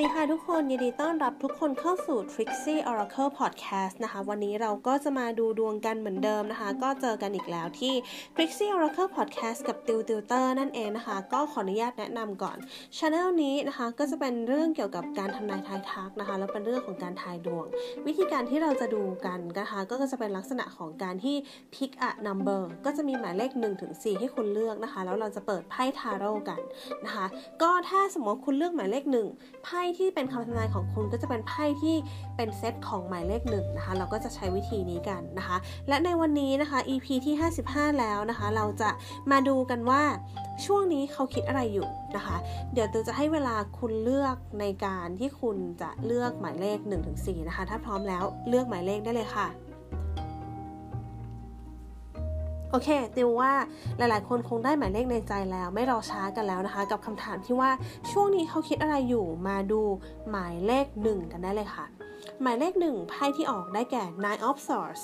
ดีค่ะทุกคน ยินดีต้อนรับทุกคนเข้าสู่ Trixie Oracle Podcast นะคะ วันนี้เราก็จะมาดูดวงกันเหมือนเดิมนะคะ ก็เจอกันอีกแล้วที่ Trixie Oracle Podcast กับติวติวเตอร์นั่นเองนะคะ ก็ขออนุญาตแนะนำก่อนช anel นี้นะคะ ก็จะเป็นเรื่องเกี่ยวกับการทำนายทายทักนะคะ แล้วเป็นเรื่องของการทายดวง วิธีการที่เราจะดูกันนะคะ ก็จะเป็นลักษณะของการที่ pick a number ก็จะมีหมายเลข1ถึง4ให้คุณเลือกนะคะ แล้วเราจะเปิดไพ่ทาโร่กันนะคะ ก็ถ้าสมมติคุณเลือกหมายเลข1ไพ่ที่เป็นคำทำนายของคุณก็จะเป็นไพ่ที่เป็นเซตของหมายเลขหนึ่งนะคะ เราก็จะใช้วิธีนี้กันนะคะ และในวันนี้นะคะ EP ที่ 55 แล้วนะคะ เราจะมาดูกันว่าช่วงนี้เขาคิดอะไรอยู่นะคะ เดี๋ยวตูจะให้เวลาคุณเลือกในการที่คุณจะเลือกหมายเลข 1-4 นะคะ ถ้าพร้อมแล้วเลือกหมายเลขได้เลยค่ะ โอเคติวว่าหลายๆ คนคงได้หมายเลขในใจแล้ว ไม่รอช้ากันแล้วนะคะ กับคำถามที่ว่าช่วงนี้เขาคิดอะไรอยู่มาดูหมายเลขหนึ่งกันได้เลยค่ะ หมายเลขหนึ่งไพ่ที่ออกได้แก่ nine of swords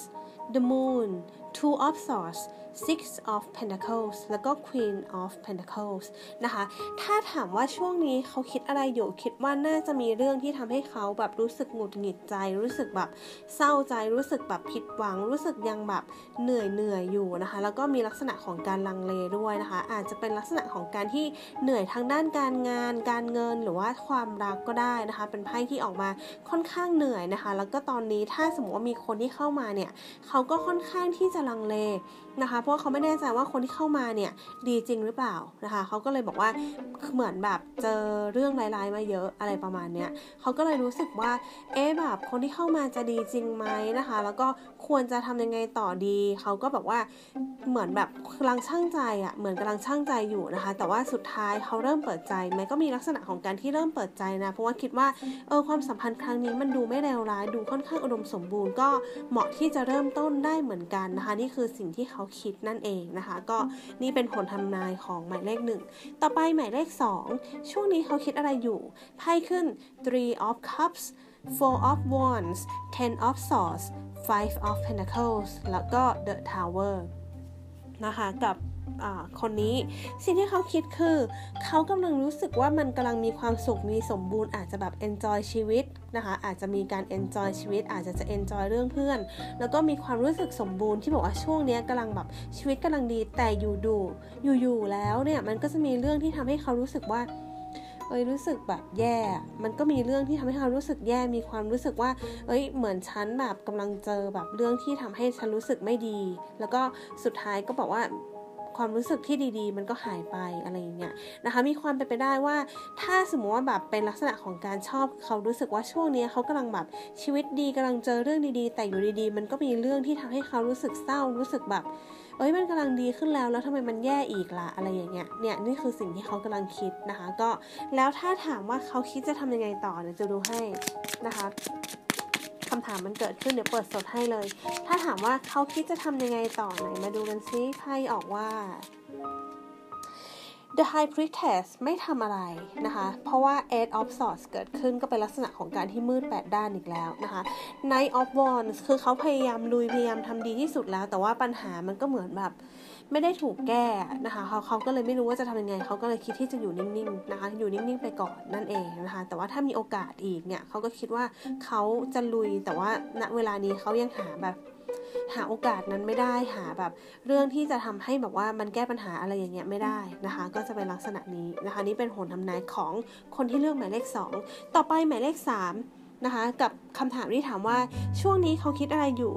the moon two of swords six of pentacles แล้วก็ queen of pentacles นะคะ ถ้าถามว่าช่วงนี้เขาคิดอะไรอยู่ คิดว่าน่าจะมีเรื่องที่ทำให้เขาแบบรู้สึกหงุดหงิดใจ รู้สึกแบบเศร้าใจ รู้สึกแบบผิดหวัง รู้สึกยังแบบเหนื่อยเหนื่อยอยู่นะคะ แล้วก็มีลักษณะของการลังเลด้วยนะคะ อาจจะเป็นลักษณะของการที่เหนื่อยทางด้านการงาน การเงิน หรือว่าความรักก็ได้นะคะ เป็นไพ่ที่ออกมาค่อนข้างเหนื่อยนะคะ แล้วก็ตอนนี้ถ้าสมมติว่ามีคนที่เข้ามาเนี่ย เขาก็ค่อนข้างที่จะลังเลนะคะเพราะเขาไม่แน่ใจว่าคนที่เข้ามาเนี่ยดีจริงหรือเปล่านะคะเขาก็เลยบอกว่าเหมือนแบบเจอเรื่องร้ายๆมาเยอะอะไรประมาณเนี้ยเขาก็เลยรู้สึกว่าเอ๊แบบคนที่เข้ามาจะดีจริงไหมนะคะ แล้วก็ควรจะทำยังไงต่อดีเขาก็แบบว่าเหมือนแบบกำลังช่างใจอะ่ะเหมือนกำลังช่างใจอยู่นะคะ แต่ว่าสุดท้ายเขาเริ่มเปิดใจมันก็มีลักษณะของการที่เริ่มเปิดใจนะเพราะว่าคิดว่าเออความสัมพันธ์ครั้งนี้มันดูไม่เลวร้ายดูค่อนข้างอุดมสมบูรณ์ก็เหมาะที่จะเริ่มต้นได้เหมือนกันนะคะ นี่คือสิ่งที่เขาคิดนั่นเองนะคะ ก็นี่เป็นผลทำนายของหมายเลขหนึ่งต่อไปหมายเลข 2 ช่วงนี้เขาคิดอะไรอยู่ ไพ่ขึ้น three of cups four of wands ten of swords five of pentacles แล้วก็ the tower นะคะกับ คนนี้ สิ่งที่เขาคิดคือ เขากำลังรู้สึกว่ามันกำลังมีความสุขมีสมบูรณ์อาจจะแบบ enjoy ชีวิตนะคะอาจจะมีการ enjoy ชีวิต อาจจะจะ enjoy เรื่องเพื่อน แล้วก็มีความรู้สึกสมบูรณ์ที่บอกว่าช่วงนี้กำลังแบบชีวิตกำลังดีแต่อยู่ดูอยู่ๆแล้วเนี่ยมันก็จะมีเรื่องที่ทำให้เขารู้สึกว่าเอ้ยรู้สึกแบบแย่ มันก็มีเรื่องที่ทำให้เขารู้สึกแย่ มีความรู้สึกว่า เอ้ย เหมือนฉันแบบกำลังเจอแบบเรื่องที่ทำให้ฉันรู้สึกไม่ดี แล้วก็สุดท้ายก็บอกว่า ความรู้สึกที่ดีๆ มันก็หายไปอะไรอย่างเงี้ยนะคะ มีความเป็นไปได้ว่า ถ้าสมมติว่าแบบเป็นลักษณะของการชอบเขารู้สึกว่าช่วงนี้เขากำลังแบบชีวิตดีกำลังเจอเรื่องดีๆ แต่อยู่ดีๆ มันก็มีเรื่องที่ทำให้เขารู้สึกเศร้ารู้สึกแบบเอ้ยมันกำลังดีขึ้นแล้วแล้วทำไมมันแย่อีกล่ะอะไรอย่างเงี้ยเนี่ยนี่คือสิ่งที่เขากำลังคิดนะคะ ก็แล้วถ้าถามว่าเขาคิดจะทำยังไงต่อเนี่ยจะดูให้นะคะ คำถามมันเกิดขึ้นเดี๋ยวเปิดสดให้เลย ถ้าถามว่าเขาคิดจะทำยังไงต่อไหนมาดูกันซิไพ่ออกว่า The High Priestess ไม่ทำอะไรนะคะ เพราะว่า Eight of Swords เกิดขึ้นก็เป็นลักษณะของการที่มืดแปดด้านอีกแล้วนะคะ Knight of Wands คือเขาพยายามลุยพยายามทำดีที่สุดแล้ว แต่ว่าปัญหามันก็เหมือนแบบไม่ได้ถูกแก้นะคะเขาเขาก็เลยไม่รู้ว่าจะทำยังไง เขาก็เลยคิดที่จะอยู่นิ่งๆนะคะ อยู่นิ่งๆไปก่อนนั่นเองนะคะ แต่ว่าถ้ามีโอกาสอีกเนี่ยเขาก็คิดว่าเขาจะลุยแต่ว่าณเวลานี้เขายังหาแบบ หาโอกาสนั้นไม่ได้หาแบบเรื่องที่จะทำให้แบบว่ามันแก้ปัญหาอะไรอย่างเงี้ยไม่ได้นะคะ ก็จะเป็นลักษณะนี้นะคะ นี่เป็นผลทำนายของคนที่เลือกหมายเลข 2 ต่อไปหมายเลข 3 นะคะ กับคำถามที่ถามว่าช่วงนี้เขาคิดอะไรอยู่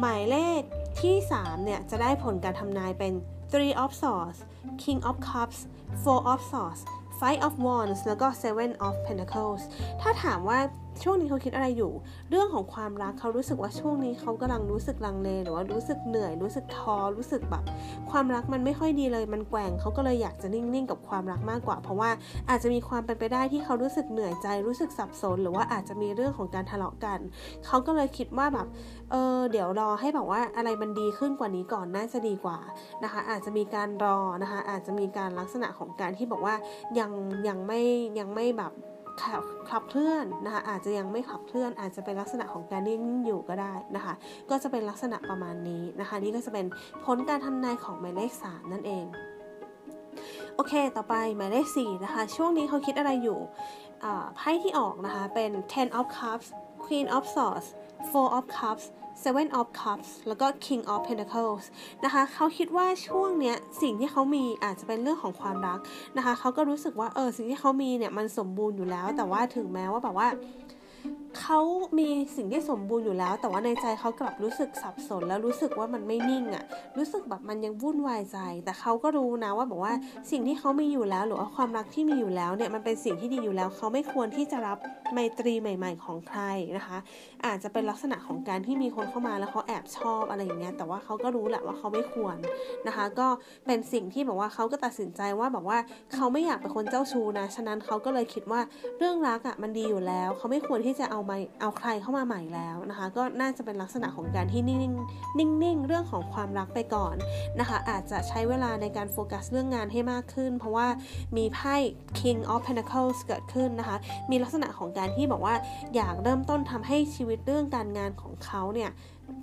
หมายเลขที่ 3 เนี่ย จะได้ผลการทำนายเป็น three of swords king of cups four of swords five of wands แล้วก็ seven of pentacles ถ้าถามว่า ช่วงนี้เขาคิดอะไรอยู่ เรื่องของความรักเขารู้สึกว่าช่วงนี้เขากำลังรู้สึกลังเลหรือว่ารู้สึกเหนื่อย รู้สึกท้อรู้สึกแบบ ความรักมันไม่ค่อยดีเลยมันแกว่งเขาก็เลยอยากจะนิ่งๆ กับความรักมากกว่า เพราะว่าอาจจะมีความเป็นไปได้ที่เขารู้สึกเหนื่อยใจ รู้สึกสับสน หรือว่าอาจจะมีเรื่องของการทะเลาะกัน เขาก็เลยคิดว่าแบบเออเดี๋ยวรอให้แบบว่าอะไรมันดีขึ้นกว่านี้ก่อนน่าจะดีกว่านะคะ อาจจะมีการรอนะคะ อาจจะมีการลักษณะของการที่บอกว่ายังยังไม่ยังไม่แบบ ขับเคลื่อนนะคะอาจจะยังไม่ขับเคลื่อน อาจจะเป็นลักษณะของการนิ่งอยู่ก็ได้นะคะก็จะเป็นลักษณะประมาณนี้นะคะนี่ก็จะเป็นผลการทำนายของหมายเลข 3 นั่นเองโอเค ต่อไปหมายเลข4นะคะ ช่วงนี้เขาคิดอะไรอยู่ไพ่ที่ออกนะคะ เป็น ten of cups queen of swords four of cups seven of cups แล้วก็ king of pentacles นะคะเขาคิดว่าช่วงเนี้ยสิ่งที่เขามีอาจจะเป็นเรื่องของความรักนะคะเขาก็รู้สึกว่าเออสิ่งที่เขามีเนี่ยมันสมบูรณ์อยู่แล้ว แต่ว่าถึงแม้ว่าแบบว่าเขามีสิ่งที่สมบูรณ์อยู่แล้ว แต่ว่าในใจเขากลับรู้สึกสับสน แล้วรู้สึกว่ามันไม่นิ่งอะ่ะ รู้สึกแบบมันยังวุ่นวายใจ แต่เขาก็รู้นะว่าบอกว่าสิ่งที่เขามีอยู่แล้ว หรือว่าความรักที่มีอยู่แล้วเนี่ยมันเป็นสิ่งที่ดีอยู่แล้ว เขาไม่ควรที่จะรับ ไมตรีใหม่ ๆ ของใครนะคะ อาจจะเป็นลักษณะของการที่มีคนเข้ามาแล้วเขาแอบชอบอะไรอย่างเงี้ยแต่ว่าเขาก็รู้แหละว่าเขาไม่ควรนะคะ ก็เป็นสิ่งที่แบบว่าเขาก็ตัดสินใจว่าแบบว่าเขาไม่อยากเป็นคนเจ้าชู้นะฉะนั้นเขาก็เลยคิดว่าเรื่องรักอะ่ะมันดีอยู่แล้ว เขาไม่ควรที่จะเอามาเอาใครเข้ามาใหม่แล้วนะคะ ก็น่าจะเป็นลักษณะของการที่นิ่งนิ่งนิ่งเรื่องของความรักไปก่อนนะคะ อาจจะใช้เวลาในการโฟกัสเรื่องงานให้มากขึ้น เพราะว่ามีไพ่ King of Pentacles เกิดขึ้นนะคะ มีลักษณะของการที่บอกว่าอยากเริ่มต้นทำให้ชีวิตเรื่องการงานของเขาเนี่ย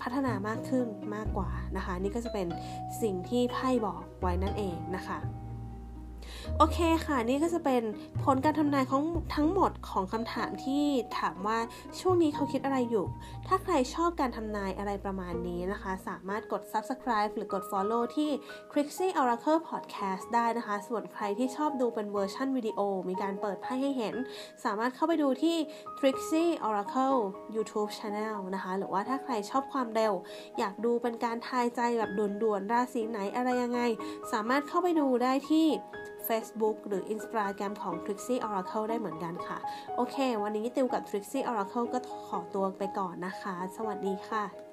พัฒนามากขึ้นมากกว่านะคะ นี่ก็จะเป็นสิ่งที่ไพ่บอกไว้นั่นเองนะคะ โอเคค่ะ นี่ก็จะเป็นผลการทำนายของทั้งหมดของคำถามที่ถามว่าช่วงนี้เขาคิดอะไรอยู่ ถ้าใครชอบการทำนายอะไรประมาณนี้นะคะ สามารถกด subscribe หรือกด follow ที่ Crixie Oracle Podcast ได้นะคะ ส่วนใครที่ชอบดูเป็นเวอร์ชันวิดีโอ มีการเปิดไพ่ให้เห็น สามารถเข้าไปดูที่ Trixie Oracle YouTube Channel นะคะ หรือว่าถ้าใครชอบความเร็ว อยากดูเป็นการทายใจแบบด่วนๆราศีไหนอะไรยังไง สามารถเข้าไปดูได้ที่ Facebook หรือ Instagram ของ Trixie Oracle ได้เหมือนกันค่ะ โอเค วันนี้ติวกับ Trixie Oracle ก็ขอตัวไปก่อนนะคะ สวัสดีค่ะ